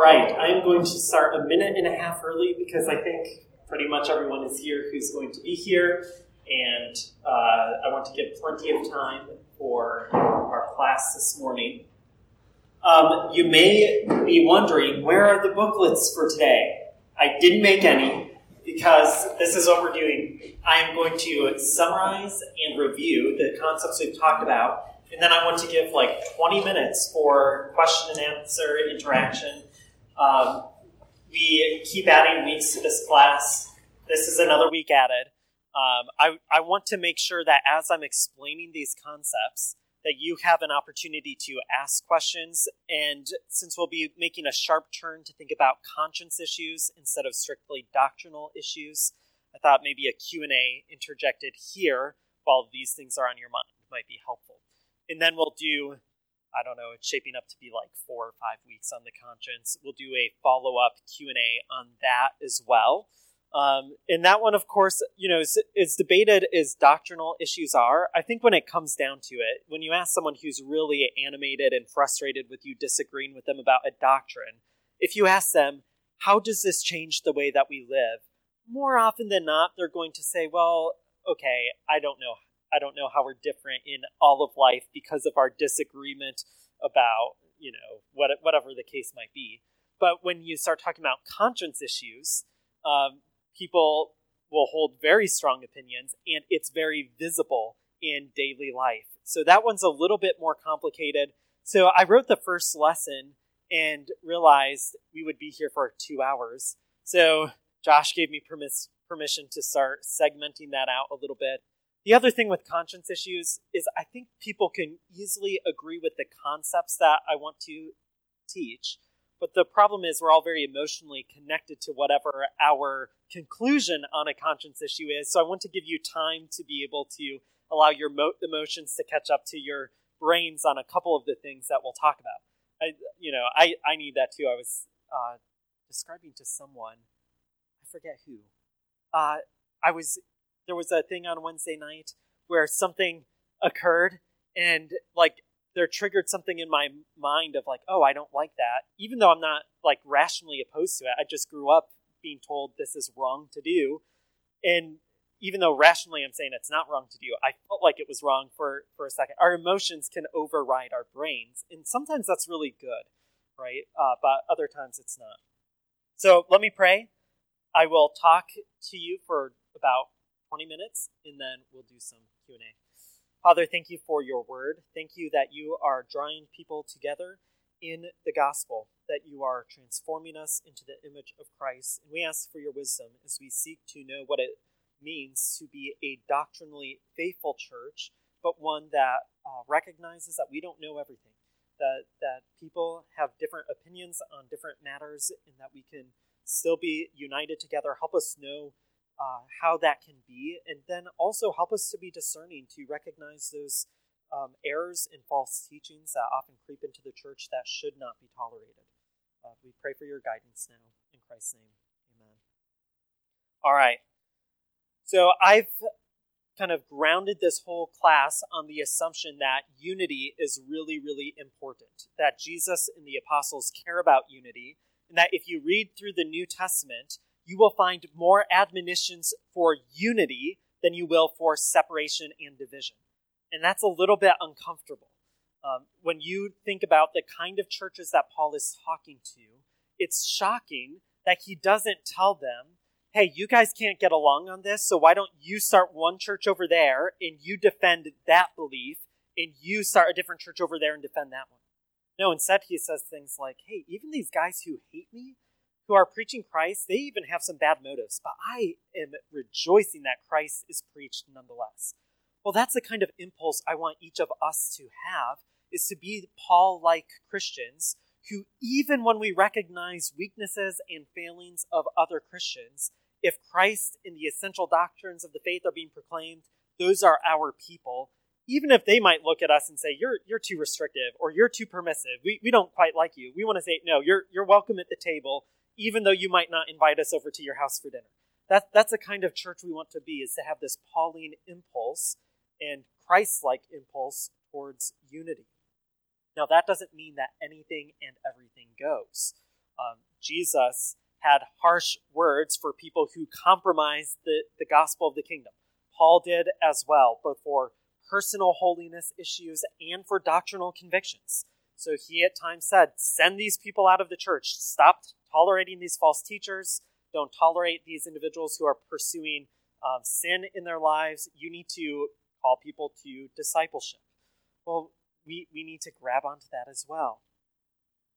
All right, I'm going to start a minute and a half early because I think pretty much everyone is here who's going to be here, and uh, I want to give plenty of time for our class this morning. Um, you may be wondering where are the booklets for today? I didn't make any because this is what we're doing. I am going to summarize and review the concepts we've talked about, and then I want to give like 20 minutes for question and answer interaction. Um, we keep adding weeks to this class. This is another week added. Um, I, I want to make sure that as I'm explaining these concepts, that you have an opportunity to ask questions. And since we'll be making a sharp turn to think about conscience issues instead of strictly doctrinal issues, I thought maybe a Q&A interjected here while these things are on your mind might be helpful. And then we'll do, I don't know, it's shaping up to be like four or five weeks on the conscience. We'll do a follow-up Q&A on that as well. Um, and that one, of course, you know, is, is debated as doctrinal issues are. I think when it comes down to it, when you ask someone who's really animated and frustrated with you disagreeing with them about a doctrine, if you ask them, how does this change the way that we live? More often than not, they're going to say, well, okay, I don't know. I don't know how we're different in all of life because of our disagreement about, you know, what, whatever the case might be. But when you start talking about conscience issues, um, people will hold very strong opinions, and it's very visible in daily life. So that one's a little bit more complicated. So I wrote the first lesson and realized we would be here for two hours. So Josh gave me permis- permission to start segmenting that out a little bit. The other thing with conscience issues is I think people can easily agree with the concepts that I want to teach, but the problem is we're all very emotionally connected to whatever our conclusion on a conscience issue is. So I want to give you time to be able to allow your mo- emotions to catch up to your brains on a couple of the things that we'll talk about. I, you know, I, I need that too. I was uh, describing to someone, I forget who. Uh, I was there was a thing on Wednesday night where something occurred and like there triggered something in my mind of like, oh, I don't like that. Even though I'm not like rationally opposed to it, I just grew up being told this is wrong to do. And even though rationally I'm saying it's not wrong to do, I felt like it was wrong for, for a second. Our emotions can override our brains. And sometimes that's really good, right? Uh, but other times it's not. So let me pray. I will talk to you for about 20 minutes and then we'll do some Q&A. Father, thank you for your word. Thank you that you are drawing people together in the gospel, that you are transforming us into the image of Christ. And we ask for your wisdom as we seek to know what it means to be a doctrinally faithful church, but one that uh, recognizes that we don't know everything, that, that people have different opinions on different matters, and that we can still be united together. Help us know uh, how that can be, and then also help us to be discerning to recognize those um, errors and false teachings that often creep into the church that should not be tolerated. Uh, we pray for your guidance now. In Christ's name, amen. All right. So I've kind of grounded this whole class on the assumption that unity is really, really important, that Jesus and the apostles care about unity, and that if you read through the New Testament, you will find more admonitions for unity than you will for separation and division. And that's a little bit uncomfortable. Um, when you think about the kind of churches that Paul is talking to, it's shocking that he doesn't tell them, hey, you guys can't get along on this, so why don't you start one church over there and you defend that belief, and you start a different church over there and defend that one? No, instead he says things like, hey, even these guys who hate me, who are preaching Christ, they even have some bad motives, but I am rejoicing that Christ is preached nonetheless. Well, that's the kind of impulse I want each of us to have is to be Paul like Christians who, even when we recognize weaknesses and failings of other Christians, if Christ and the essential doctrines of the faith are being proclaimed, those are our people. Even if they might look at us and say, You're you're too restrictive or you're too permissive. We we don't quite like you. We want to say, No, you're you're welcome at the table even though you might not invite us over to your house for dinner. That, that's the kind of church we want to be, is to have this Pauline impulse and Christ-like impulse towards unity. Now, that doesn't mean that anything and everything goes. Um, Jesus had harsh words for people who compromised the, the gospel of the kingdom. Paul did as well, both for personal holiness issues and for doctrinal convictions. So he at times said, send these people out of the church. Stop tolerating these false teachers. Don't tolerate these individuals who are pursuing um, sin in their lives. You need to call people to discipleship. Well, we, we need to grab onto that as well.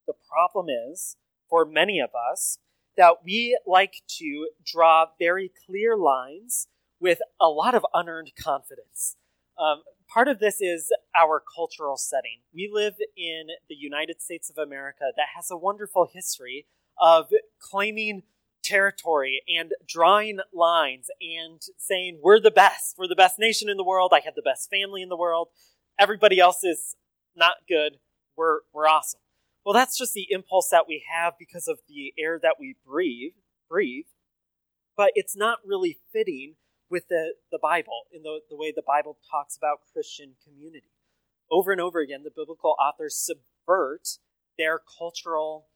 The problem is, for many of us, that we like to draw very clear lines with a lot of unearned confidence. Um, part of this is our cultural setting. We live in the United States of America that has a wonderful history of claiming territory and drawing lines and saying, we're the best. We're the best nation in the world. I have the best family in the world. Everybody else is not good. We're, we're awesome. Well, that's just the impulse that we have because of the air that we breathe, breathe. But it's not really fitting with the, the Bible in the, the way the Bible talks about Christian community. Over and over again, the biblical authors subvert their cultural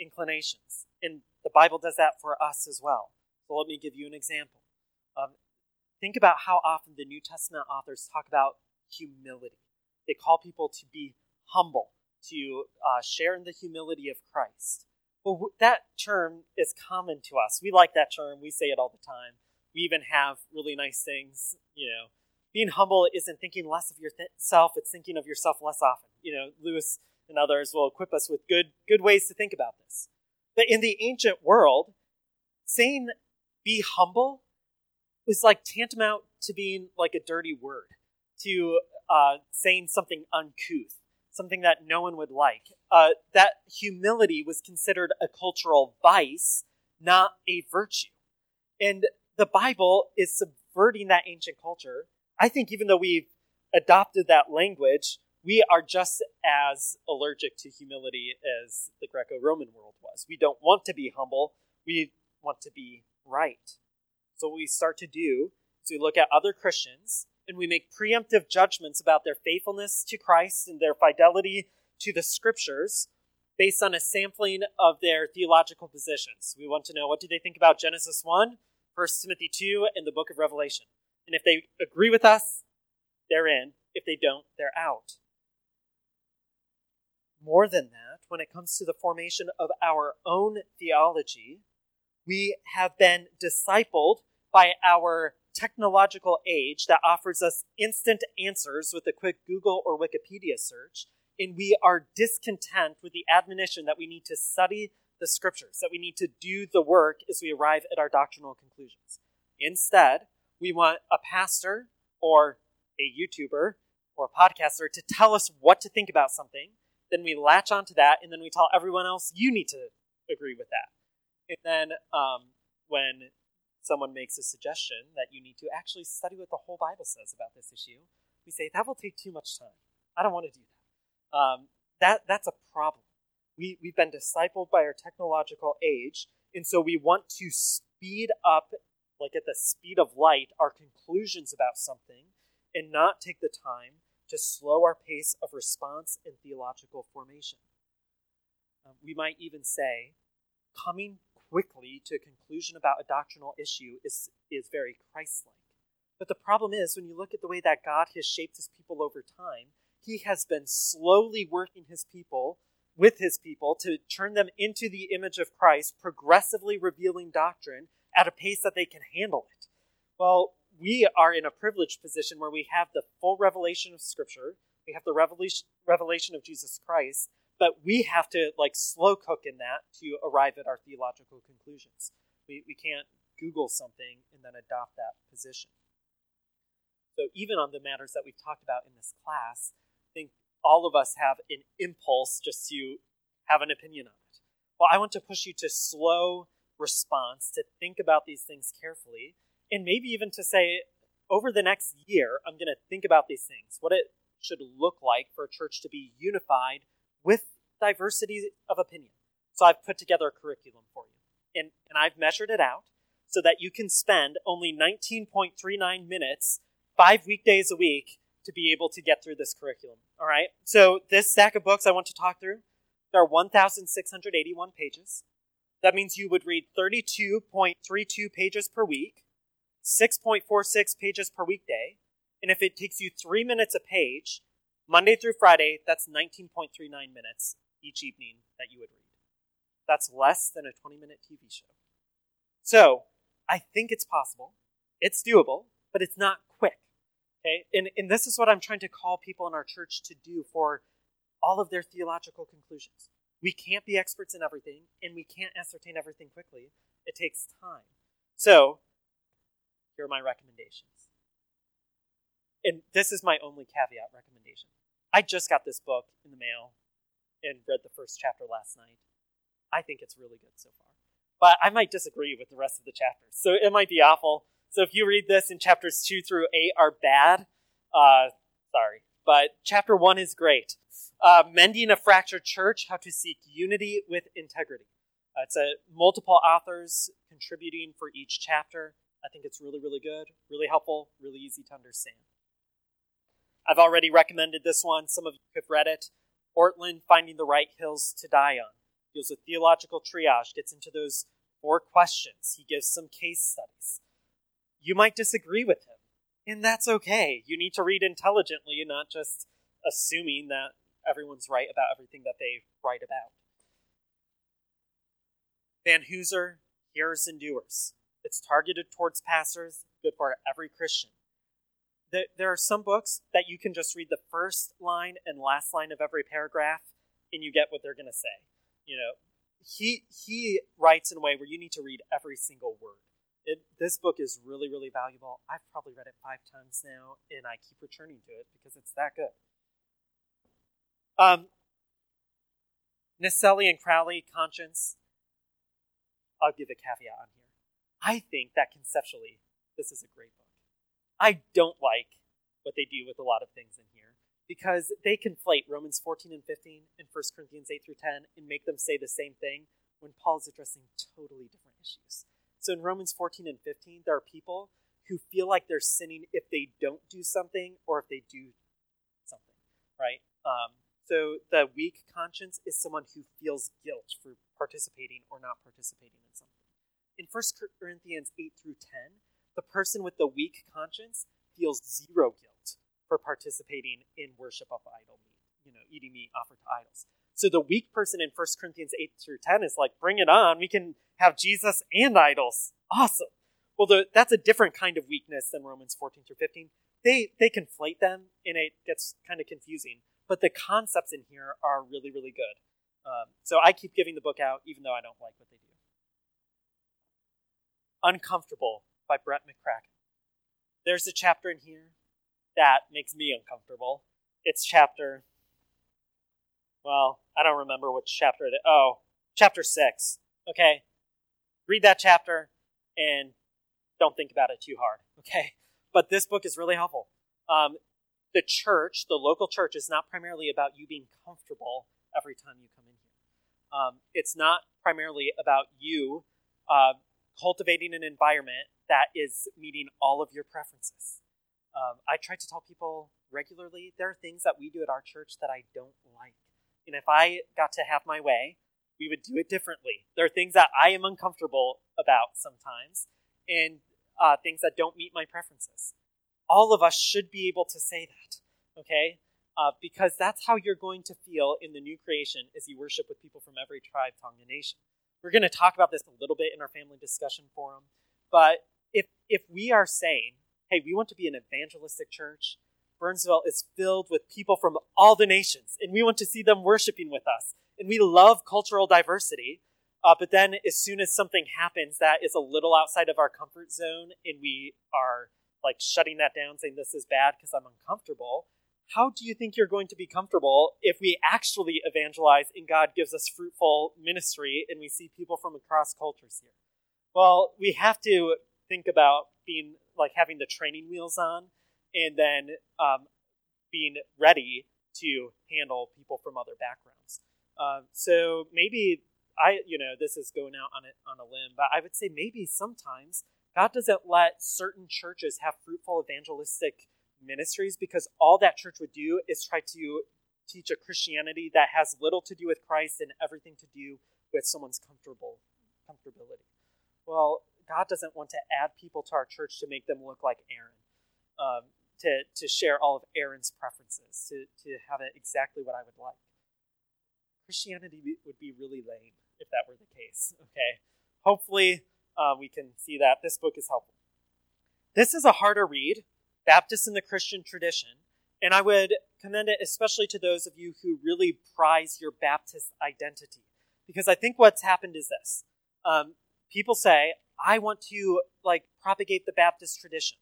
inclinations. And the Bible does that for us as well. So let me give you an example. Um, think about how often the New Testament authors talk about humility. They call people to be humble, to uh, share in the humility of Christ. Well, that term is common to us. We like that term. We say it all the time. We even have really nice things. You know, being humble isn't thinking less of yourself; it's thinking of yourself less often. You know, Lewis and others will equip us with good good ways to think about this. But in the ancient world, saying "be humble" was like tantamount to being like a dirty word, to uh, saying something uncouth something that no one would like. Uh, that humility was considered a cultural vice, not a virtue. And the Bible is subverting that ancient culture. I think even though we've adopted that language, we are just as allergic to humility as the Greco Roman world was. We don't want to be humble, we want to be right. So, what we start to do is we look at other Christians and we make preemptive judgments about their faithfulness to Christ and their fidelity to the scriptures based on a sampling of their theological positions. We want to know what do they think about Genesis 1, 1 Timothy 2, and the book of Revelation. And if they agree with us, they're in. If they don't, they're out. More than that, when it comes to the formation of our own theology, we have been discipled by our technological age that offers us instant answers with a quick Google or Wikipedia search, and we are discontent with the admonition that we need to study the scriptures, that we need to do the work as we arrive at our doctrinal conclusions. Instead, we want a pastor or a YouTuber or podcaster to tell us what to think about something. Then we latch onto that, and then we tell everyone else, you need to agree with that. And then um, when someone makes a suggestion that you need to actually study what the whole Bible says about this issue, we say that will take too much time. I don't want to do that. Um, that that's a problem. We we've been discipled by our technological age, and so we want to speed up, like at the speed of light, our conclusions about something, and not take the time to slow our pace of response and theological formation. Um, we might even say, coming quickly to a conclusion about a doctrinal issue is, is very Christ like. But the problem is, when you look at the way that God has shaped his people over time, he has been slowly working his people with his people to turn them into the image of Christ, progressively revealing doctrine at a pace that they can handle it. Well, we are in a privileged position where we have the full revelation of Scripture, we have the revelation, revelation of Jesus Christ, but we have to like slow cook in that to arrive at our theological conclusions. We, we can't Google something and then adopt that position. So even on the matters that we've talked about in this class, I think all of us have an impulse just to have an opinion on it. Well, I want to push you to slow response, to think about these things carefully, and maybe even to say, over the next year, I'm going to think about these things, what it should look like for a church to be unified with diversity of opinion. So I've put together a curriculum for you. And, and I've measured it out so that you can spend only 19.39 minutes, five weekdays a week, to be able to get through this curriculum. All right? So this stack of books I want to talk through, there are 1,681 pages. That means you would read 32.32 pages per week, 6.46 pages per weekday, and if it takes you three minutes a page, Monday through Friday, that's 19.39 minutes each evening that you would read. That's less than a 20 minute TV show. So, I think it's possible. It's doable, but it's not quick. Okay? And, and this is what I'm trying to call people in our church to do for all of their theological conclusions. We can't be experts in everything, and we can't ascertain everything quickly. It takes time. So, here are my recommendations. And this is my only caveat recommendation. I just got this book in the mail and read the first chapter last night. I think it's really good so far. But I might disagree with the rest of the chapters. So it might be awful. So if you read this and chapters 2 through 8 are bad, uh, sorry. But chapter 1 is great. Uh, Mending a Fractured Church How to Seek Unity with Integrity. Uh, it's a multiple authors contributing for each chapter. I think it's really, really good, really helpful, really easy to understand. I've already recommended this one. Some of you have read it. Ortlund, Finding the Right Hills to Die On. Deals with theological triage, gets into those four questions. He gives some case studies. You might disagree with him, and that's okay. You need to read intelligently and not just assuming that everyone's right about everything that they write about. Vanhoozer, Hearers and Doers. It's targeted towards pastors, good for every Christian. There are some books that you can just read the first line and last line of every paragraph and you get what they're going to say. You know he he writes in a way where you need to read every single word. It, this book is really really valuable. I've probably read it five times now and i keep returning to it because it's that good. Um Naselli and Crowley, Conscience. I'll give a caveat on here. I think that conceptually, this is a great book. I don't like what they do with a lot of things in here because they conflate Romans 14 and 15 and 1 Corinthians 8 through 10 and make them say the same thing when Paul is addressing totally different issues. So in Romans 14 and 15, there are people who feel like they're sinning if they don't do something or if they do something, right? Um, so the weak conscience is someone who feels guilt for participating or not participating in something. In 1 Corinthians 8 through 10, the person with the weak conscience feels zero guilt for participating in worship of idol meat, you know, eating meat offered to idols. So the weak person in 1 Corinthians 8 through 10 is like, bring it on. We can have Jesus and idols. Awesome. Well, the, that's a different kind of weakness than Romans 14 through 15. They, they conflate them and it gets kind of confusing. But the concepts in here are really, really good. Um, so I keep giving the book out even though I don't like what they do. Uncomfortable by Brett McCracken. There's a chapter in here that makes me uncomfortable. It's chapter, well, I don't remember which chapter it is. Oh, chapter 6. Okay? Read that chapter and don't think about it too hard. Okay? But this book is really helpful. Um, the church, the local church, is not primarily about you being comfortable every time you come in here. Um, it's not primarily about you uh, cultivating an environment that is meeting all of your preferences. Um, I try to tell people regularly there are things that we do at our church that I don't like. And if I got to have my way, we would do it differently. There are things that I am uncomfortable about sometimes, and uh, things that don't meet my preferences. All of us should be able to say that, okay? Uh, because that's how you're going to feel in the new creation as you worship with people from every tribe, tongue, and nation. We're going to talk about this a little bit in our family discussion forum, but if if we are saying, hey, we want to be an evangelistic church, Burnsville is filled with people from all the nations, and we want to see them worshiping with us. And we love cultural diversity. Uh, but then, as soon as something happens that is a little outside of our comfort zone, and we are like shutting that down, saying this is bad because I'm uncomfortable, how do you think you're going to be comfortable if we actually evangelize and God gives us fruitful ministry and we see people from across cultures here? Well, we have to think about being like having the training wheels on and then um, being ready to handle people from other backgrounds. Um, so maybe I, you know, this is going out on it on a limb, but I would say maybe sometimes God doesn't let certain churches have fruitful evangelistic ministries because all that church would do is try to teach a Christianity that has little to do with Christ and everything to do with someone's comfortable comfortability. Well, God doesn't want to add people to our church to make them look like Aaron, um, to, to share all of Aaron's preferences, to, to have it exactly what I would like. Christianity would be really lame if that were the case. Okay, hopefully uh, we can see that this book is helpful. This is a harder read, Baptist in the Christian tradition, and I would commend it especially to those of you who really prize your Baptist identity, because I think what's happened is this: um, people say, "I want to like propagate the Baptist tradition,"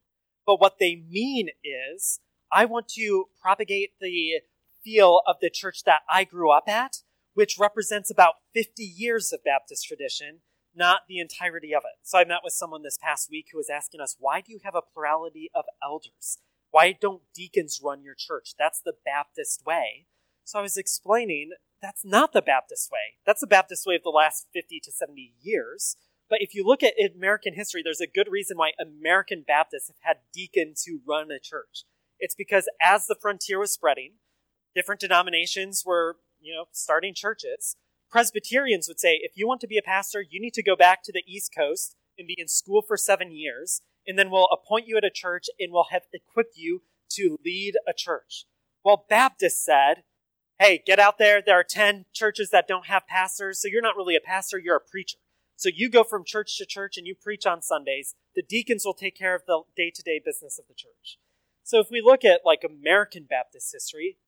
but what they mean is, "I want to propagate the feel of the church that I grew up at." which represents about 50 years of Baptist tradition, not the entirety of it. So I met with someone this past week who was asking us, why do you have a plurality of elders? Why don't deacons run your church? That's the Baptist way. So I was explaining that's not the Baptist way. That's the Baptist way of the last 50 to 70 years. But if you look at American history, there's a good reason why American Baptists have had deacons who run a church. It's because as the frontier was spreading, different denominations were you know, starting churches, Presbyterians would say, if you want to be a pastor, you need to go back to the East Coast and be in school for seven years, and then we'll appoint you at a church and we'll have equipped you to lead a church. Well, Baptists said, hey, get out there. There are 10 churches that don't have pastors, so you're not really a pastor, you're a preacher. So you go from church to church and you preach on Sundays. The deacons will take care of the day to day business of the church. So if we look at like American Baptist history,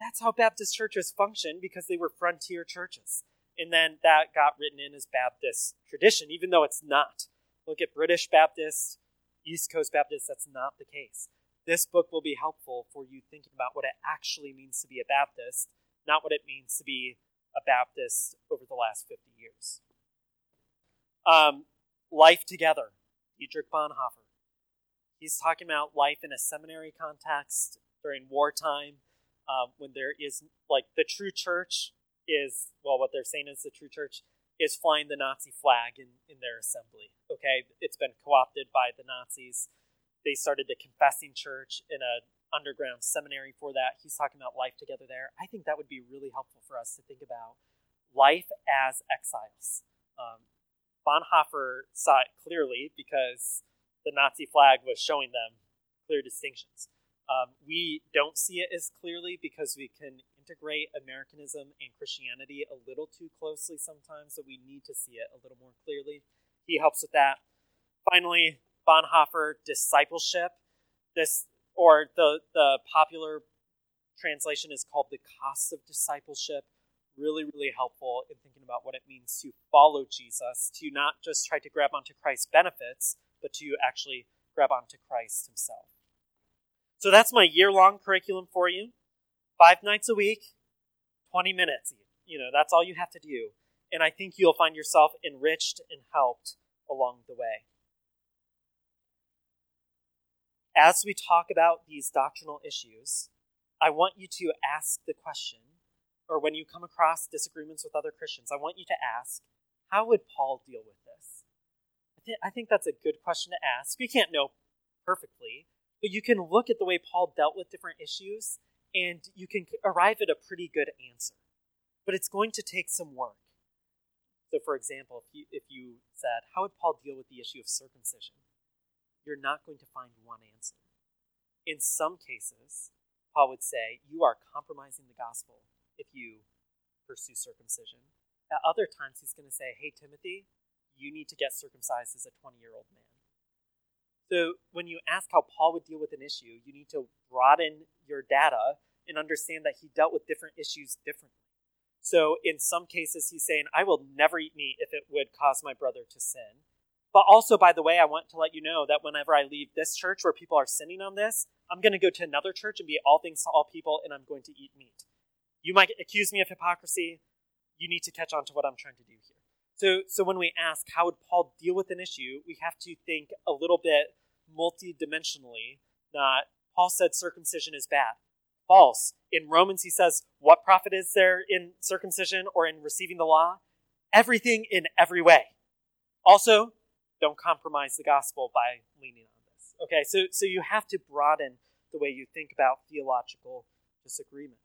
that's how Baptist churches function because they were frontier churches. And then that got written in as Baptist tradition, even though it's not. Look at British Baptists, East Coast Baptists, that's not the case. This book will be helpful for you thinking about what it actually means to be a Baptist, not what it means to be a Baptist over the last 50 years. Um, life together, Dietrich Bonhoeffer. He's talking about life in a seminary context during wartime um, when there is like the true church is well what they're saying is the true church is flying the nazi flag in, in their assembly okay? It's been co-opted by the nazis. They started the confessing church in an underground seminary for that. He's talking about life together there. I think that would be really helpful for us to think about life as exiles. Um, bonhoeffer saw it clearly because the nazi flag was showing them clear distinctions. Um, we don't see it as clearly because we can integrate Americanism and Christianity a little too closely sometimes, so we need to see it a little more clearly. He helps with that. Finally, Bonhoeffer discipleship. This or the the popular translation is called the cost of discipleship. Really, really helpful in thinking about what it means to follow Jesus, to not just try to grab onto Christ's benefits, but to actually grab onto Christ himself. So that's my year long curriculum for you. Five nights a week, 20 minutes. You know, that's all you have to do. And I think you'll find yourself enriched and helped along the way. As we talk about these doctrinal issues, I want you to ask the question, or when you come across disagreements with other Christians, I want you to ask, how would Paul deal with this? I, th- I think that's a good question to ask. We can't know perfectly, but you can look at the way Paul dealt with different issues and you can arrive at a pretty good answer. But it's going to take some work. So, for example, if you, if you said, How would Paul deal with the issue of circumcision? You're not going to find one answer. In some cases, Paul would say, You are compromising the gospel if you pursue circumcision. At other times, he's going to say, Hey, Timothy, you need to get circumcised as a 20 year old man. So when you ask how Paul would deal with an issue, you need to broaden your data and understand that he dealt with different issues differently. So in some cases, he's saying, I will never eat meat if it would cause my brother to sin. But also, by the way, I want to let you know that whenever I leave this church where people are sinning on this, I'm going to go to another church and be all things to all people, and I'm going to eat meat. You might accuse me of hypocrisy. You need to catch on to what I'm trying to do here. So, so when we ask how would Paul deal with an issue, we have to think a little bit multidimensionally. Not Paul said circumcision is bad. False. In Romans, he says, what profit is there in circumcision or in receiving the law? Everything in every way. Also, don't compromise the gospel by leaning on this. Okay, so, so you have to broaden the way you think about theological disagreement.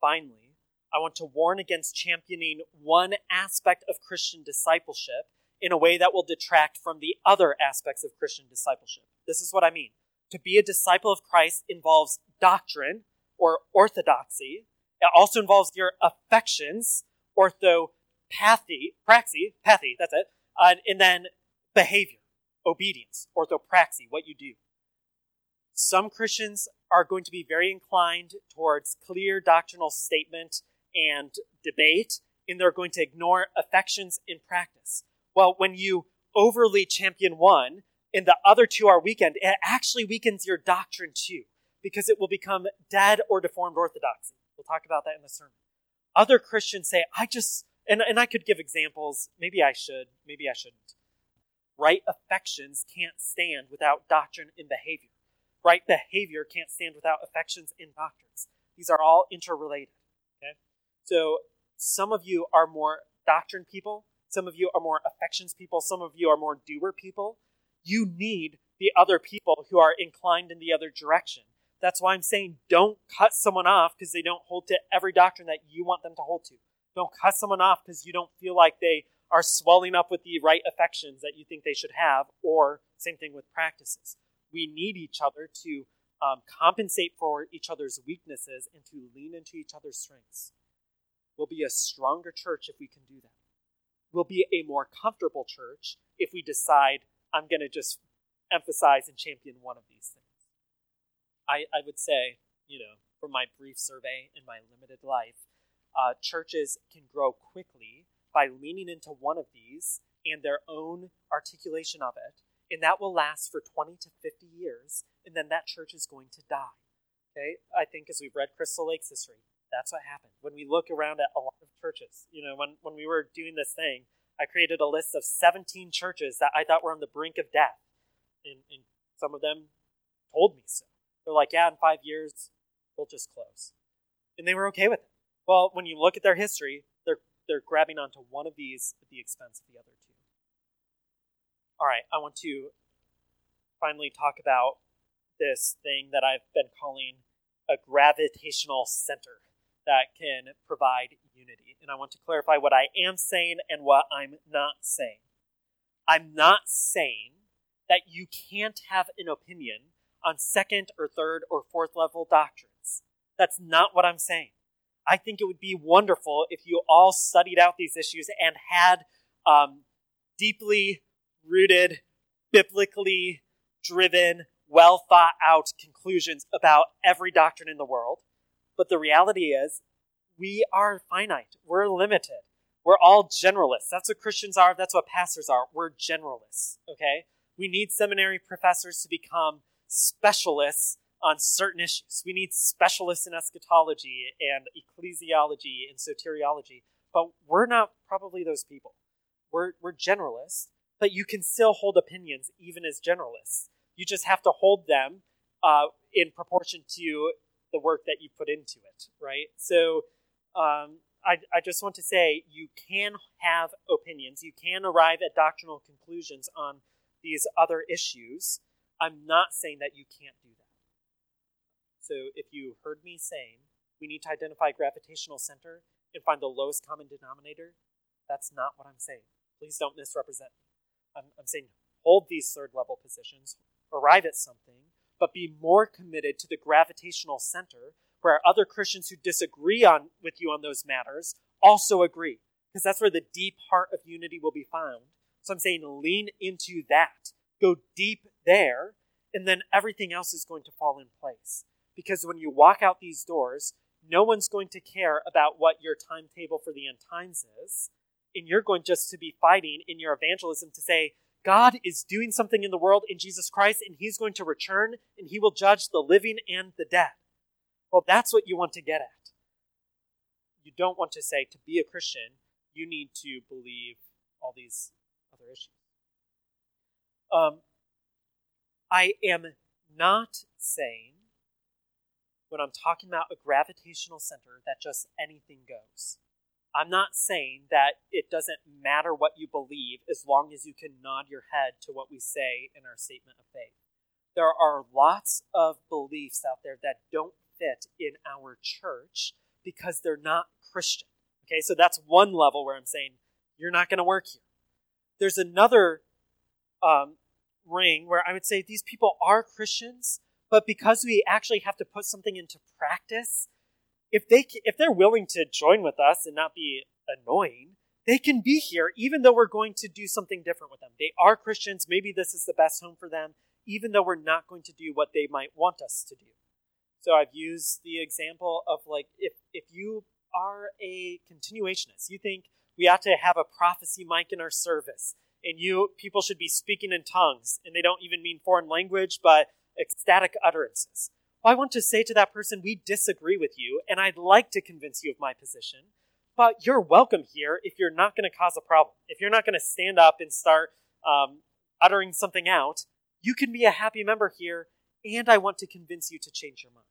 Finally, I want to warn against championing one aspect of Christian discipleship in a way that will detract from the other aspects of Christian discipleship. This is what I mean. To be a disciple of Christ involves doctrine or orthodoxy. It also involves your affections, orthopathy, praxy, pathy, that's it, and then behavior, obedience, orthopraxy, what you do. Some Christians are going to be very inclined towards clear doctrinal statement and debate, and they're going to ignore affections in practice. Well, when you overly champion one and the other two are weakened, it actually weakens your doctrine too, because it will become dead or deformed orthodoxy. We'll talk about that in the sermon. Other Christians say, I just, and, and I could give examples. Maybe I should, maybe I shouldn't. Right affections can't stand without doctrine and behavior. Right behavior can't stand without affections and doctrines. These are all interrelated. Okay? So some of you are more doctrine people, some of you are more affections people, some of you are more doer people. You need the other people who are inclined in the other direction. That's why I'm saying don't cut someone off because they don't hold to every doctrine that you want them to hold to. Don't cut someone off because you don't feel like they are swelling up with the right affections that you think they should have, or same thing with practices. We need each other to um, compensate for each other's weaknesses and to lean into each other's strengths. We'll be a stronger church if we can do that. We'll be a more comfortable church if we decide, I'm going to just emphasize and champion one of these things. I, I would say, you know, from my brief survey in my limited life, uh, churches can grow quickly by leaning into one of these and their own articulation of it, and that will last for 20 to 50 years, and then that church is going to die. Okay? I think as we've read Crystal Lake's history, that's what happened. When we look around at a lot of churches, you know, when, when we were doing this thing, I created a list of 17 churches that I thought were on the brink of death. And, and some of them told me so. They're like, yeah, in five years, we'll just close. And they were okay with it. Well, when you look at their history, they're, they're grabbing onto one of these at the expense of the other two. All right, I want to finally talk about this thing that I've been calling a gravitational center that can provide unity. And I want to clarify what I am saying and what I'm not saying. I'm not saying that you can't have an opinion on second or third or fourth level doctrines. That's not what I'm saying. I think it would be wonderful if you all studied out these issues and had um, deeply rooted, biblically driven, well thought out conclusions about every doctrine in the world. But the reality is, we are finite. We're limited. We're all generalists. That's what Christians are. That's what pastors are. We're generalists. Okay? We need seminary professors to become specialists on certain issues. We need specialists in eschatology and ecclesiology and soteriology, but we're not probably those people. We're, we're generalists, but you can still hold opinions even as generalists. You just have to hold them uh, in proportion to the work that you put into it, right? So um, I, I just want to say you can have opinions, you can arrive at doctrinal conclusions on these other issues. I'm not saying that you can't do that. So if you heard me saying we need to identify gravitational center and find the lowest common denominator, that's not what I'm saying. Please don't misrepresent me. I'm, I'm saying hold these third level positions, arrive at something, but be more committed to the gravitational center where other Christians who disagree on with you on those matters also agree. Because that's where the deep heart of unity will be found. So I'm saying lean into that. Go deep there, and then everything else is going to fall in place. Because when you walk out these doors, no one's going to care about what your timetable for the end times is. And you're going just to be fighting in your evangelism to say, God is doing something in the world in Jesus Christ, and He's going to return, and He will judge the living and the dead. Well, that's what you want to get at. You don't want to say to be a Christian, you need to believe all these other issues. Um, I am not saying, when I'm talking about a gravitational center, that just anything goes. I'm not saying that it doesn't matter what you believe as long as you can nod your head to what we say in our statement of faith. There are lots of beliefs out there that don't fit in our church because they're not Christian. Okay, so that's one level where I'm saying you're not going to work here. There's another um, ring where I would say these people are Christians, but because we actually have to put something into practice, if they if they're willing to join with us and not be annoying, they can be here even though we're going to do something different with them. They are Christians. Maybe this is the best home for them, even though we're not going to do what they might want us to do. So I've used the example of like if if you are a continuationist, you think we ought to have a prophecy mic in our service, and you people should be speaking in tongues, and they don't even mean foreign language, but ecstatic utterances. Well, I want to say to that person, we disagree with you, and I'd like to convince you of my position, but you're welcome here if you're not going to cause a problem. If you're not going to stand up and start um, uttering something out, you can be a happy member here, and I want to convince you to change your mind.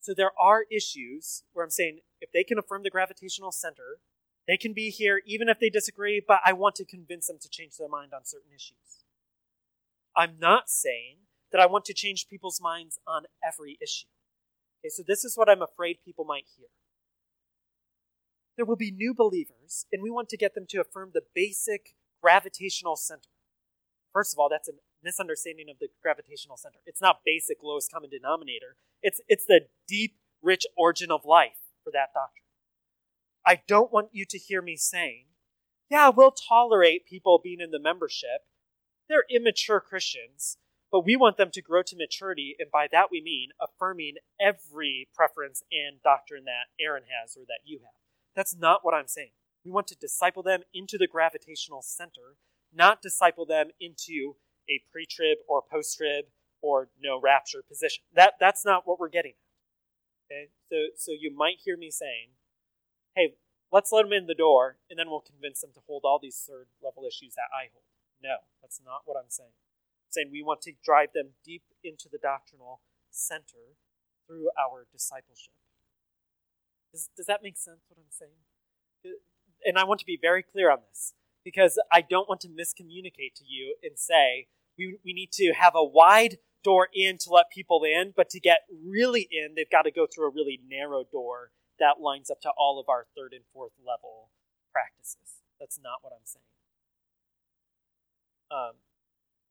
So there are issues where I'm saying if they can affirm the gravitational center, they can be here even if they disagree, but I want to convince them to change their mind on certain issues. I'm not saying that I want to change people's minds on every issue. Okay, so this is what I'm afraid people might hear. There will be new believers, and we want to get them to affirm the basic gravitational center. First of all, that's a misunderstanding of the gravitational center. It's not basic lowest common denominator. It's it's the deep, rich origin of life for that doctrine. I don't want you to hear me saying, yeah, we'll tolerate people being in the membership. They're immature Christians, but we want them to grow to maturity, and by that we mean affirming every preference and doctrine that Aaron has or that you have. That's not what I'm saying. We want to disciple them into the gravitational center, not disciple them into a pre trib or post trib or no rapture position. That, that's not what we're getting at. Okay? So, so you might hear me saying, hey, let's let them in the door, and then we'll convince them to hold all these third level issues that I hold. No, that's not what I'm saying saying we want to drive them deep into the doctrinal center through our discipleship. Does, does that make sense what I'm saying? And I want to be very clear on this because I don't want to miscommunicate to you and say we, we need to have a wide door in to let people in, but to get really in, they've got to go through a really narrow door that lines up to all of our third and fourth level practices. That's not what I'm saying. Um,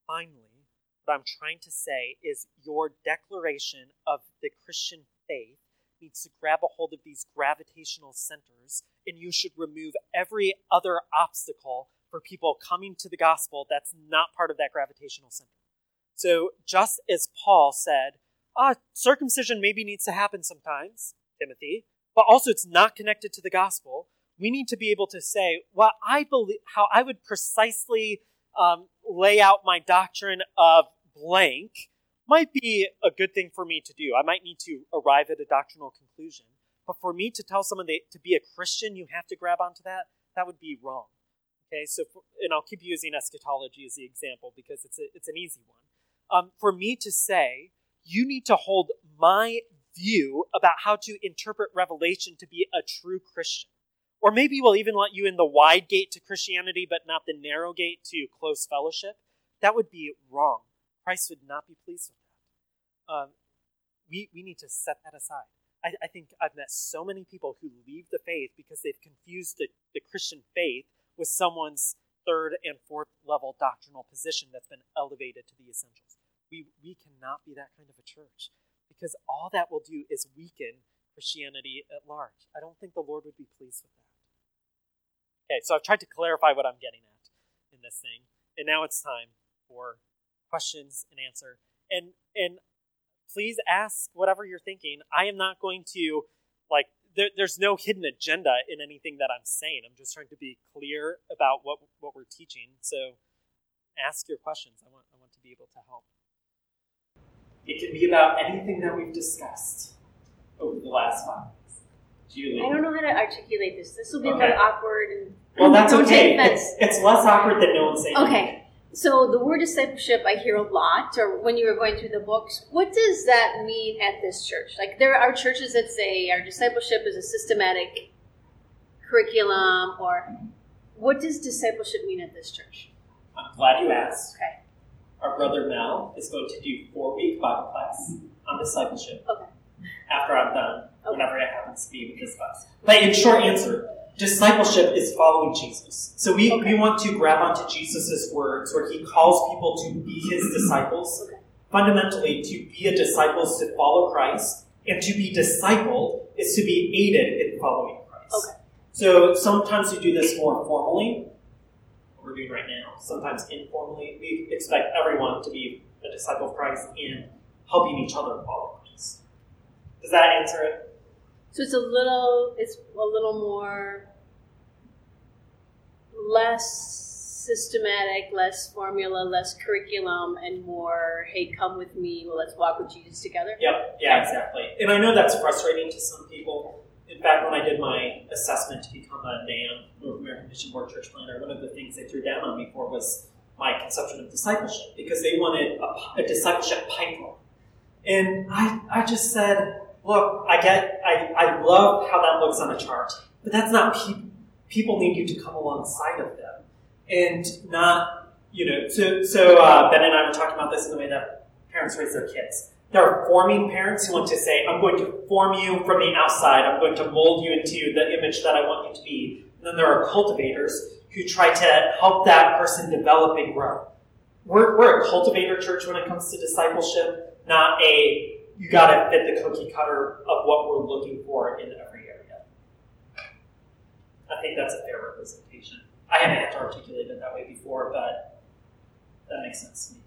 finally, what I'm trying to say is your declaration of the Christian faith needs to grab a hold of these gravitational centers, and you should remove every other obstacle for people coming to the gospel that's not part of that gravitational center. So, just as Paul said, ah, circumcision maybe needs to happen sometimes, Timothy, but also it's not connected to the gospel. We need to be able to say, well, I believe how I would precisely um, lay out my doctrine of blank might be a good thing for me to do. I might need to arrive at a doctrinal conclusion. But for me to tell someone that to be a Christian, you have to grab onto that, that would be wrong. Okay, so, for, and I'll keep using eschatology as the example because it's, a, it's an easy one. Um, for me to say, you need to hold my view about how to interpret Revelation to be a true Christian. Or maybe we'll even let you in the wide gate to Christianity, but not the narrow gate to close fellowship. That would be wrong. Christ would not be pleased with that. Um, we, we need to set that aside. I, I, think I've met so many people who leave the faith because they've confused the, the Christian faith with someone's third and fourth level doctrinal position that's been elevated to the essentials. We, we cannot be that kind of a church because all that will do is weaken Christianity at large. I don't think the Lord would be pleased with that. Okay, so I've tried to clarify what I'm getting at in this thing, and now it's time for questions and answer. And and please ask whatever you're thinking. I am not going to like there, there's no hidden agenda in anything that I'm saying. I'm just trying to be clear about what what we're teaching. So ask your questions. I want I want to be able to help. It can be about anything that we've discussed over the last five months. Julie. I don't know how to articulate this. This will be okay. a little awkward. And well, that's okay. It's, it's, less awkward than no one saying. Okay. So the word discipleship I hear a lot, or when you were going through the books, what does that mean at this church? Like there are churches that say our discipleship is a systematic curriculum, or what does discipleship mean at this church? I'm glad you asked. Okay. Our brother Mel is going to do four week Bible class on discipleship. Okay after I'm done. whenever it happens to be with this class. But in short answer, discipleship is following Jesus. So we, Okay. we want to grab onto Jesus' words where he calls people to be his disciples. Fundamentally, to be a disciple is to follow Christ, and to be discipled is to be aided in following Christ. Okay. So sometimes we do this more formally, what we're doing right now. Sometimes informally, we expect everyone to be a disciple of Christ and helping each other follow Christ. Does that answer it? So it's a little, it's a little more, less systematic, less formula, less curriculum, and more, hey, come with me, well, let's walk with Jesus together. Yep. Yeah, exactly. And I know that's frustrating to some people. In fact, when I did my assessment to become a NAM, North American Mission Board Church Planter, one of the things they threw down on me for was my conception of discipleship because they wanted a, a discipleship pipeline. And I, I just said, look, I get, I, I love how that looks on a chart, but that's not people. People need you to come alongside of them and not, you know, so, so uh, Ben and I were talking about this in the way that parents raise their kids. There are forming parents who want to say, I'm going to form you from the outside, I'm going to mold you into the image that I want you to be. And then there are cultivators who try to help that person develop and grow. We're, we're a cultivator church when it comes to discipleship, not a you gotta fit the cookie cutter of what we're looking for in every area. I think that's a fair representation. I haven't had to articulate it that way before, but that makes sense to me.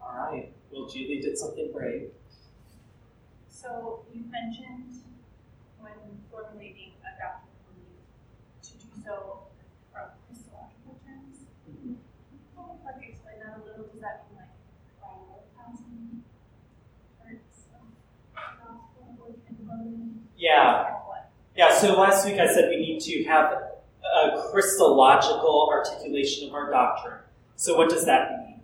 All right. Well, Julie did something brave. So you mentioned when formulating a doctrine belief to do so from Christological terms. Can you like explain that a little? Does that mean like prioritizing parts of the gospel or implementing? Yeah. Yeah, so last week I said we need to have a Christological articulation of our doctrine. So what does that mean?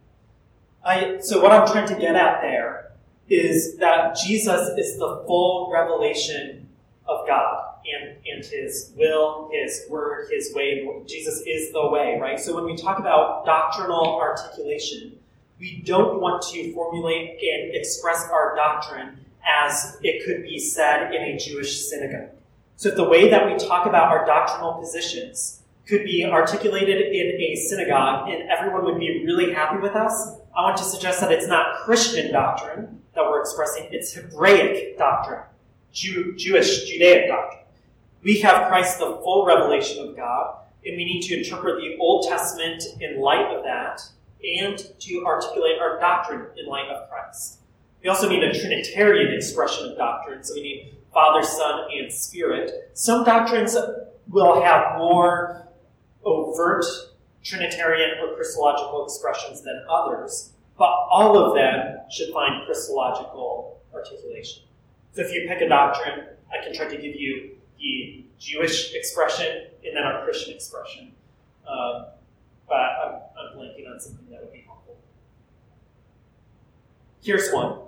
I, so what I'm trying to get at there is that Jesus is the full revelation of God and, and his will, his word, his way. Jesus is the way, right? So when we talk about doctrinal articulation, we don't want to formulate and express our doctrine as it could be said in a Jewish synagogue. So if the way that we talk about our doctrinal positions could be articulated in a synagogue and everyone would be really happy with us, I want to suggest that it's not Christian doctrine that we're expressing, it's Hebraic doctrine, Jew, Jewish, Judaic doctrine. We have Christ, the full revelation of God, and we need to interpret the Old Testament in light of that and to articulate our doctrine in light of Christ. We also need a Trinitarian expression of doctrine, so we need Father, Son, and Spirit. Some doctrines will have more overt Trinitarian or Christological expressions than others, but all of them should find Christological articulation. So if you pick a doctrine, I can try to give you the Jewish expression and then our Christian expression. Um, but I'm, I'm blanking on something that would be helpful. Here's one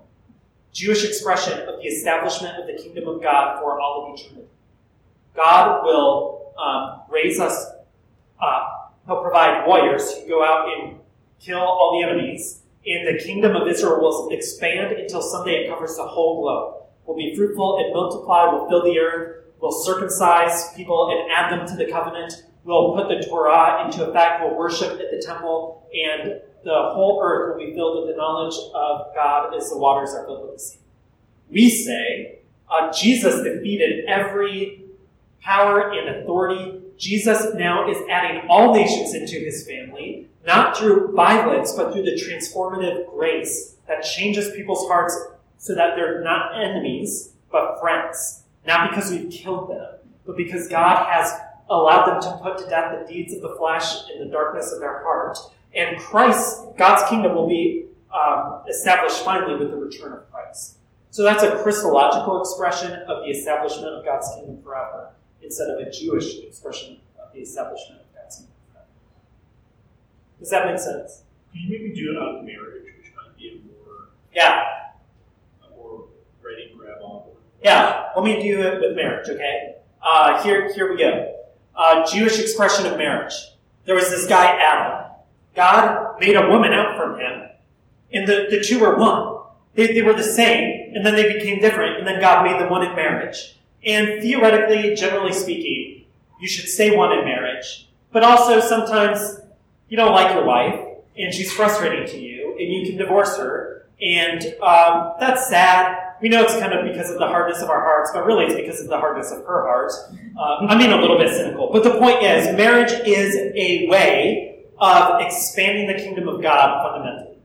Jewish expression of the establishment of the kingdom of God for all of eternity. God will um, raise us up. He'll provide warriors who go out and kill all the enemies, and the kingdom of Israel will expand until someday it covers the whole globe. Will be fruitful and multiply, will fill the earth, will circumcise people and add them to the covenant, will put the Torah into effect, will worship at the temple, and the whole earth will be filled with the knowledge of God as the waters are filled with the sea. We say uh, Jesus defeated every power and authority. Jesus now is adding all nations into his family, not through violence, but through the transformative grace that changes people's hearts so that they're not enemies, but friends. Not because we've killed them, but because God has allowed them to put to death the deeds of the flesh and the darkness of their heart. And Christ, God's kingdom will be um, established finally with the return of Christ. So that's a Christological expression of the establishment of God's kingdom forever, instead of a Jewish expression of the establishment of God's kingdom forever. Does that make sense? Can you maybe do it on marriage, which might be a more, Yeah, a more ready grab on? yeah. Let me do it with marriage, okay? Uh, here, here we go. Uh, Jewish expression of marriage. There was this guy Adam. God made a woman out from him, and the, the two were one. They, they were the same, same, and then they became different, and then God made them one in marriage. And theoretically, generally speaking, you should stay one in marriage. But also, sometimes you don't like your wife, and she's frustrating to you, and you can divorce her. And um, that's sad. We know it's kind of because of the hardness of our hearts, but really it's because of the hardness of her heart. Uh, I mean, a little bit cynical. But the point is, marriage is a way of expanding the kingdom of God fundamentally.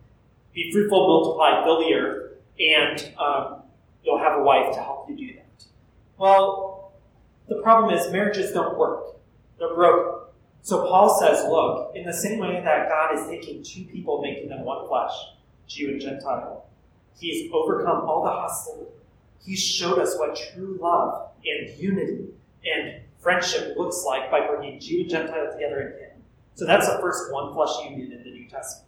Be fruitful, multiply, fill the earth, and um, you'll have a wife to help you do that. Well, the problem is marriages don't work. They're broken. So Paul says, look, in the same way that God is taking two people, making them one flesh, Jew and Gentile, He's overcome all the hostility. He's showed us what true love and unity and friendship looks like by bringing Jew and Gentile together in Him. So that's the first one flesh union in the New Testament.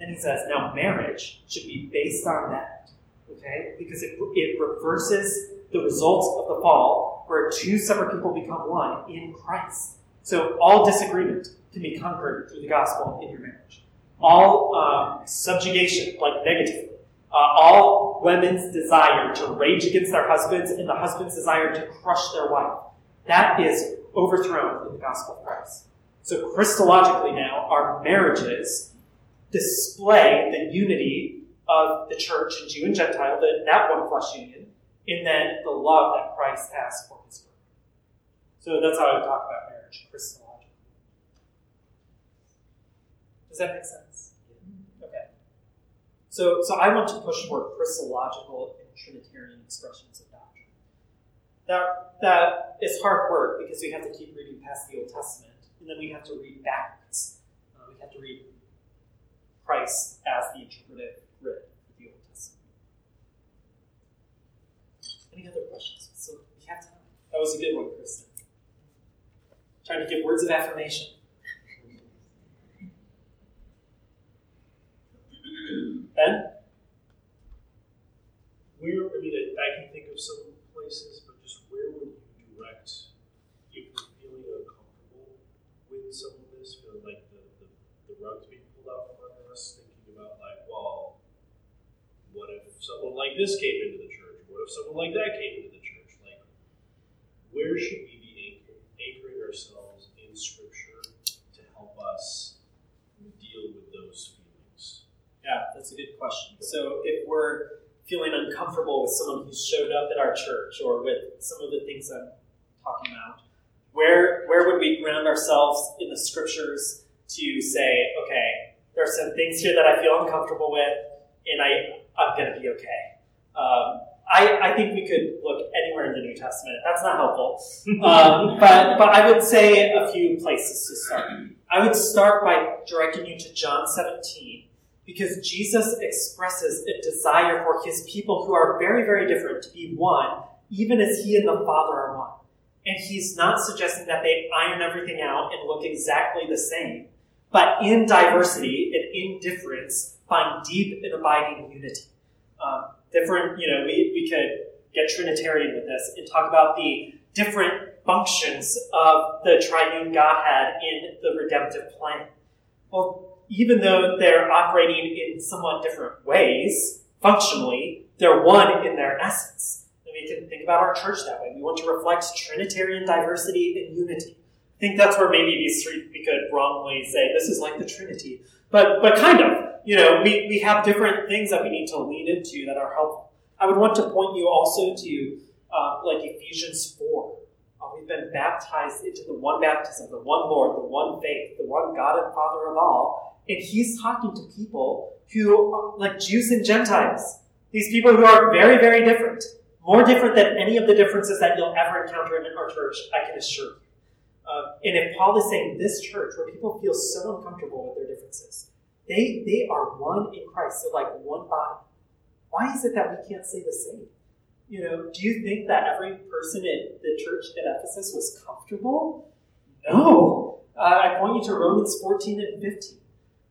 And he says, now marriage should be based on that, okay? Because it, it reverses the results of the fall, where two separate people become one in Christ. So all disagreement can be conquered through the gospel in your marriage. All um, subjugation, like negatively, uh, all women's desire to rage against their husbands and the husband's desire to crush their wife, that is overthrown in the gospel of Christ. So Christologically now, our marriages display the unity of the church and Jew and Gentile, the, that one flesh union, and then the love that Christ has for his bride. So that's how I would talk about marriage, Christologically. Does that make sense? Okay. So, so I want to push for Christological and Trinitarian expressions of doctrine. That, that is hard work because we have to keep reading past the Old Testament, and then we have to read backwards. Uh, we have to read Christ as the interpretive grid of the Old Testament. Any other questions? So we have time. That was a good one, Kristen. Trying to give words of affirmation. Ben? Where, I mean, I, I can think of some places, but just where would you direct if you're feeling uncomfortable with some of this, feeling like the, the, the rug's being pulled out from under us, thinking about like, well, what if someone like this came into the church? What if someone like that came into the church? Like, where should we be anchoring, anchoring ourselves in Scripture to help us deal with those feelings? Yeah, that's a good question. So if we're feeling uncomfortable with someone who showed up at our church or with some of the things I'm talking about, where where would we ground ourselves in the scriptures to say, okay, there are some things here that I feel uncomfortable with, and I I'm going to be okay. Um, I, I think we could look anywhere in the New Testament. That's not helpful, um, but but I would say a few places to start. I would start by directing you to John 17 because Jesus expresses a desire for his people who are very, very different to be one, even as he and the Father are one. And he's not suggesting that they iron everything out and look exactly the same, but in diversity and in difference, find deep and abiding unity. Um, different, you know, we, we could get Trinitarian with this and talk about the different functions of the triune Godhead in the redemptive plan. Well, even though they're operating in somewhat different ways, functionally, they're one in their essence. We can think about our church that way. We want to reflect Trinitarian diversity and unity. I think that's where maybe these three we could wrongly say this is like the Trinity. But but kind of. You know, we, we have different things that we need to lean into that are helpful. I would want to point you also to uh, like Ephesians 4. Uh, we've been baptized into the one baptism, the one Lord, the one faith, the one God and Father of all. And he's talking to people who, like Jews and Gentiles, these people who are very, very different, more different than any of the differences that you'll ever encounter in our church, I can assure you. Uh, and if Paul is saying this church, where people feel so uncomfortable with their differences, they, they are one in Christ. They're like one body. Why is it that we can't say the same? You know, do you think that every person in the church at Ephesus was comfortable? No. Uh, I point you to Romans 14 and 15,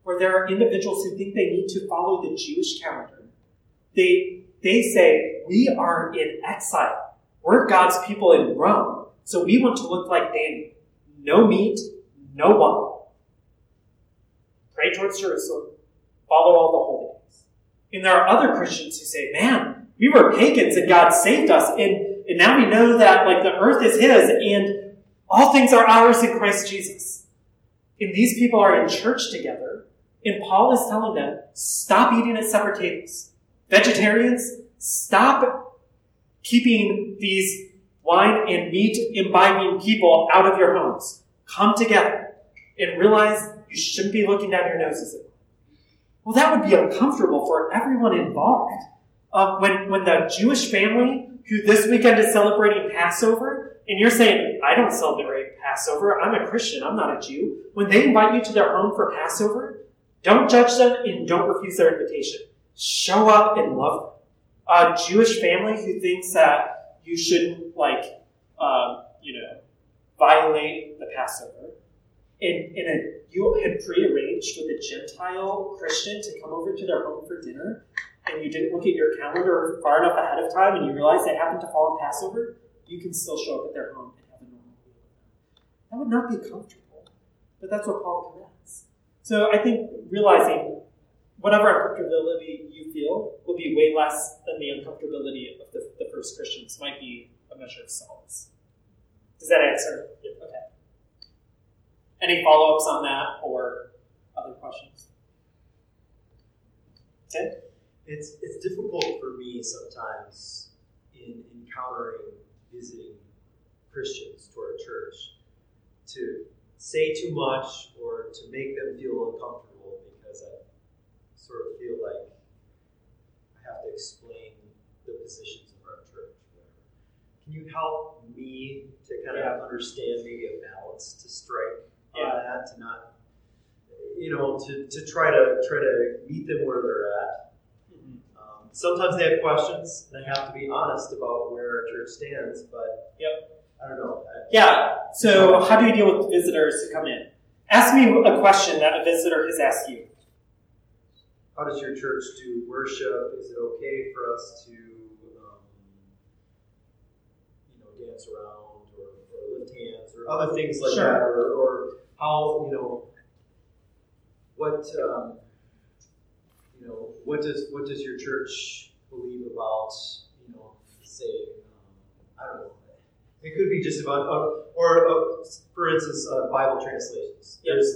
where there are individuals who think they need to follow the Jewish calendar. They, they say, we are in exile. We're God's people in Rome, so we want to look like Daniel. No meat, no wine. Pray towards Jerusalem. Follow all the holy days. And there are other Christians who say, man, We were pagans and God saved us. And, and now we know that like the earth is His and all things are ours in Christ Jesus. And these people are in church together. And Paul is telling them, stop eating at separate tables. Vegetarians, stop keeping these wine and meat imbibing people out of your homes. Come together and realize you shouldn't be looking down your noses at them. Well, that would be uncomfortable for everyone involved. Uh, when, when the Jewish family who this weekend is celebrating Passover, and you're saying, I don't celebrate Passover, I'm a Christian, I'm not a Jew. When they invite you to their home for Passover, don't judge them and don't refuse their invitation. Show up and love them. A Jewish family who thinks that you shouldn't, like, um, you know, violate the Passover, and, and a, you had prearranged with a Gentile Christian to come over to their home for dinner, and you didn't look at your calendar far enough ahead of time, and you realized they happened to fall on Passover, you can still show up at their home and have a normal meal That would not be comfortable, but that's what Paul commands. So I think realizing whatever uncomfortability you feel will be way less than the uncomfortability of the, the first Christians might be a measure of solace. Does that answer? Okay. Any follow ups on that or other questions? Tim? It's, it's difficult for me sometimes in encountering visiting Christians to our church to say too much or to make them feel uncomfortable because I sort of feel like I have to explain the positions of our church. Can you help me to kind of understand maybe a balance to strike Yeah. on that, to not, you know, to, to try to try to meet them where they're at. Um, sometimes they have questions, and I have to be honest about where our church stands. But Yep. I don't know. I, Yeah. So, how do you deal with visitors who come in? Ask me a question that a visitor has asked you. How does your church do worship? Is it okay for us to, um, you know, dance around or, or lift hands or other things like Sure. that? Or, or how, you know, what, um, you know, what does what does your church believe about, you know, say, um, I don't know. It could be just about, uh, or uh, for instance, uh, Bible translations. Yep. There's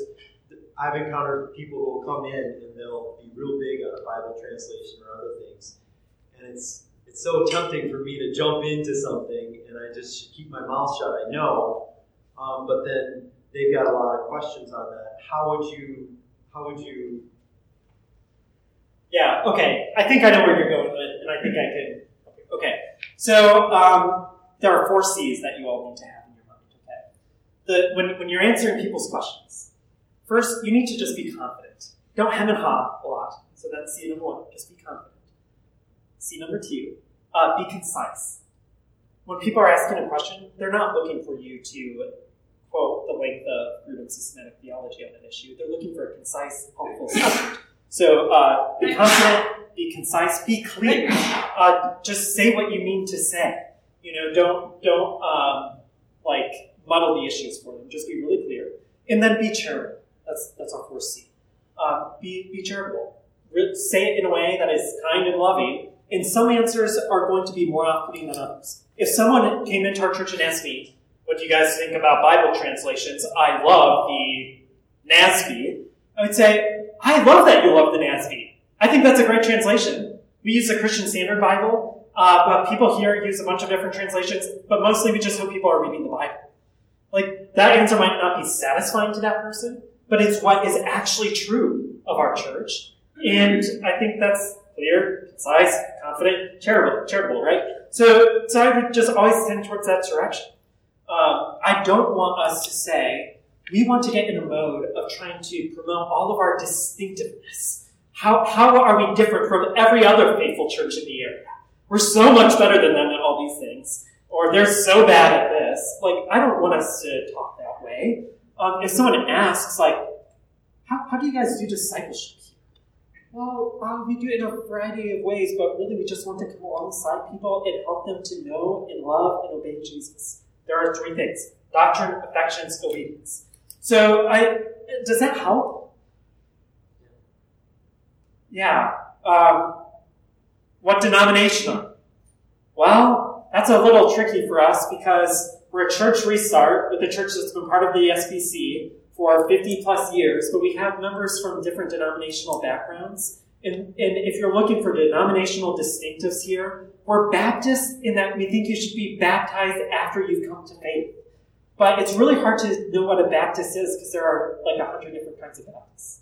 I've encountered people who will come in and they'll be real big on a Bible translation or other things, and it's it's so tempting for me to jump into something and I just keep my mouth shut. I know, um, but then they've got a lot of questions on that. How would you how would you Yeah, okay. I think I know where you're going with it, and I think I can. Okay. So, um, there are four C's that you all need to have in your mind, okay? The, when, when you're answering people's questions, first, you need to just be confident. Don't hem and haw a lot. So that's C number one. Just be confident. C number two, uh, be concise. When people are asking a question, they're not looking for you to quote the length of of systematic theology on an issue. They're looking for a concise, helpful statement. So uh, be confident, be concise, be clear. Uh, just say what you mean to say. You know, don't don't um, like muddle the issues for them. Just be really clear, and then be charitable. That's that's our fourth C. Uh, be be charitable. Say it in a way that is kind and loving. And some answers are going to be more off-putting than others. If someone came into our church and asked me, "What do you guys think about Bible translations?" I love the NASB. I would say, I love that you love the NASB. I think that's a great translation. We use the Christian Standard Bible, uh, but people here use a bunch of different translations, but mostly we just hope people are reading the Bible. Like, that answer might not be satisfying to that person, but it's what is actually true of our church. And I think that's clear, concise, confident, charitable, charitable, right? So, so I would just always tend towards that direction. Um, I don't want us to say, we want to get in a mode of trying to promote all of our distinctiveness. How, how are we different from every other faithful church in the area? We're so much better than them at all these things. Or they're so bad at this. Like, I don't want us to talk that way. Um, if someone asks, like, how, how do you guys do discipleship? Well, uh, we do it in a variety of ways, but really we just want to come alongside people and help them to know and love and obey Jesus. There are three things doctrine, affections, obedience. So, I, does that help? Yeah. Um, what denomination? Well, that's a little tricky for us because we're a church restart with a church that's been part of the SBC for 50 plus years, but we have members from different denominational backgrounds. And, and if you're looking for denominational distinctives here, we're Baptists in that we think you should be baptized after you've come to faith. But it's really hard to know what a Baptist is because there are like a hundred different kinds of Baptists.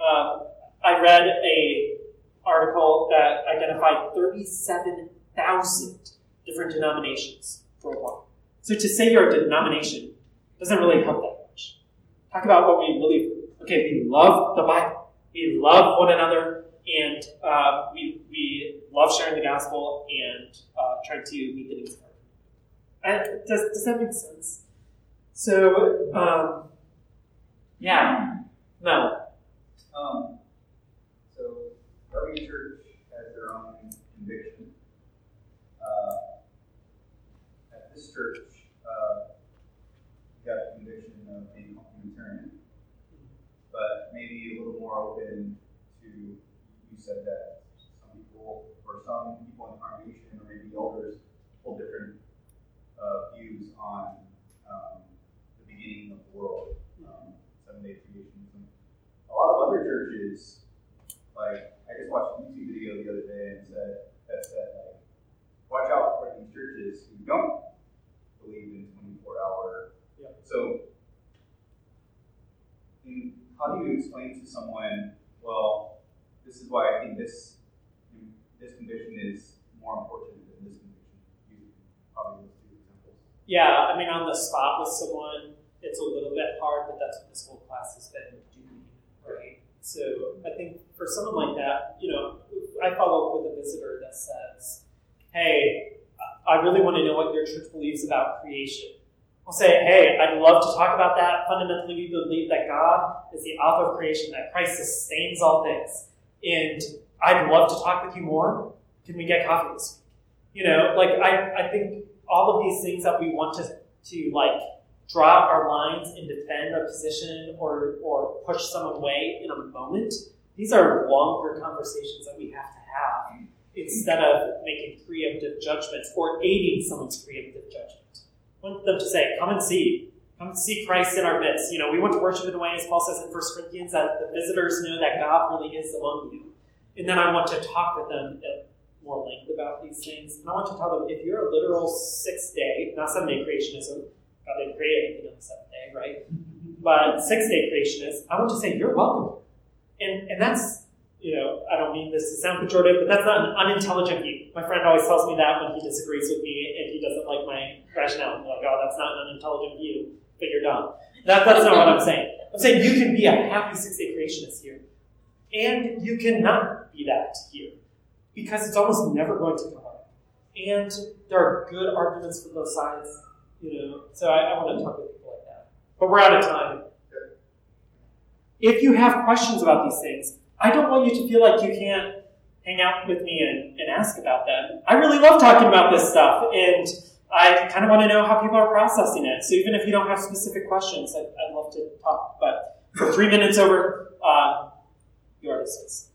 Um, I read a article that identified 37,000 different denominations worldwide. So to say you're a denomination doesn't really help that much. Talk about what we believe. Okay, we love the Bible. We love one another, and uh, we, we love sharing the gospel and uh, trying to meet the needs of our Does, does that make sense? So, um, yeah, no. Um, so, every church has their own conviction. Uh, at this church, uh, we got the conviction of being complementarian, but maybe a little more open to, you said that some people, or some people in the congregation, or maybe elders, hold different uh, views on um, the beginning of the world, um, seven day creationism. A lot of other churches, like, I just watched a YouTube video the other day and said, that said, like, watch out for these churches who don't believe in 24 hour. Yeah. So, how do you explain to someone, well, this is why I think this this condition is more important than this condition? Using probably those two examples. Yeah, I mean, on the spot with someone, it's a little bit hard, but that's what this whole class has been doing, right? So I think for someone like that, you know, I follow up with a visitor that says, hey, I really want to know what your church believes about creation. I'll say, hey, I'd love to talk about that. Fundamentally, we believe that God is the author of creation, that Christ sustains all things. And I'd love to talk with you more. Can we get coffee this week? You know, like I, I think all of these things that we want to, to like draw our lines and defend a position or, or push someone away in a moment, these are longer conversations that we have to have instead of making preemptive judgments or aiding someone's preemptive judgment. I want them to say, come and see. Come and see Christ in our midst. You know, we want to worship in the way, as Paul says in 1 Corinthians, that the visitors know that God really is among you. And then I want to talk with them at more length about these things. And I want to tell them, if you're a literal sixth day, not seven day creationism, God didn't create anything on the seventh day, right? But six day creationist, I want to say, you're welcome. And, and that's you know, I don't mean this to sound pejorative, but that's not an unintelligent view. My friend always tells me that when he disagrees with me and he doesn't like my rationale. Oh, that's not an unintelligent view, but you're. That, that's not what I'm saying. I'm saying you can be a happy six day creationist here, and you cannot be that here, because it's almost never going to come up. And there are good arguments for both sides, you know, so I, I want to talk with people like that. But we're out of time. If you have questions about these things, I don't want you to feel like you can't hang out with me and, and ask about them. I really love talking about this stuff, and I kind of want to know how people are processing it. So even if you don't have specific questions, I'd, I'd love to talk. But for three minutes over, uh, you are dismissed.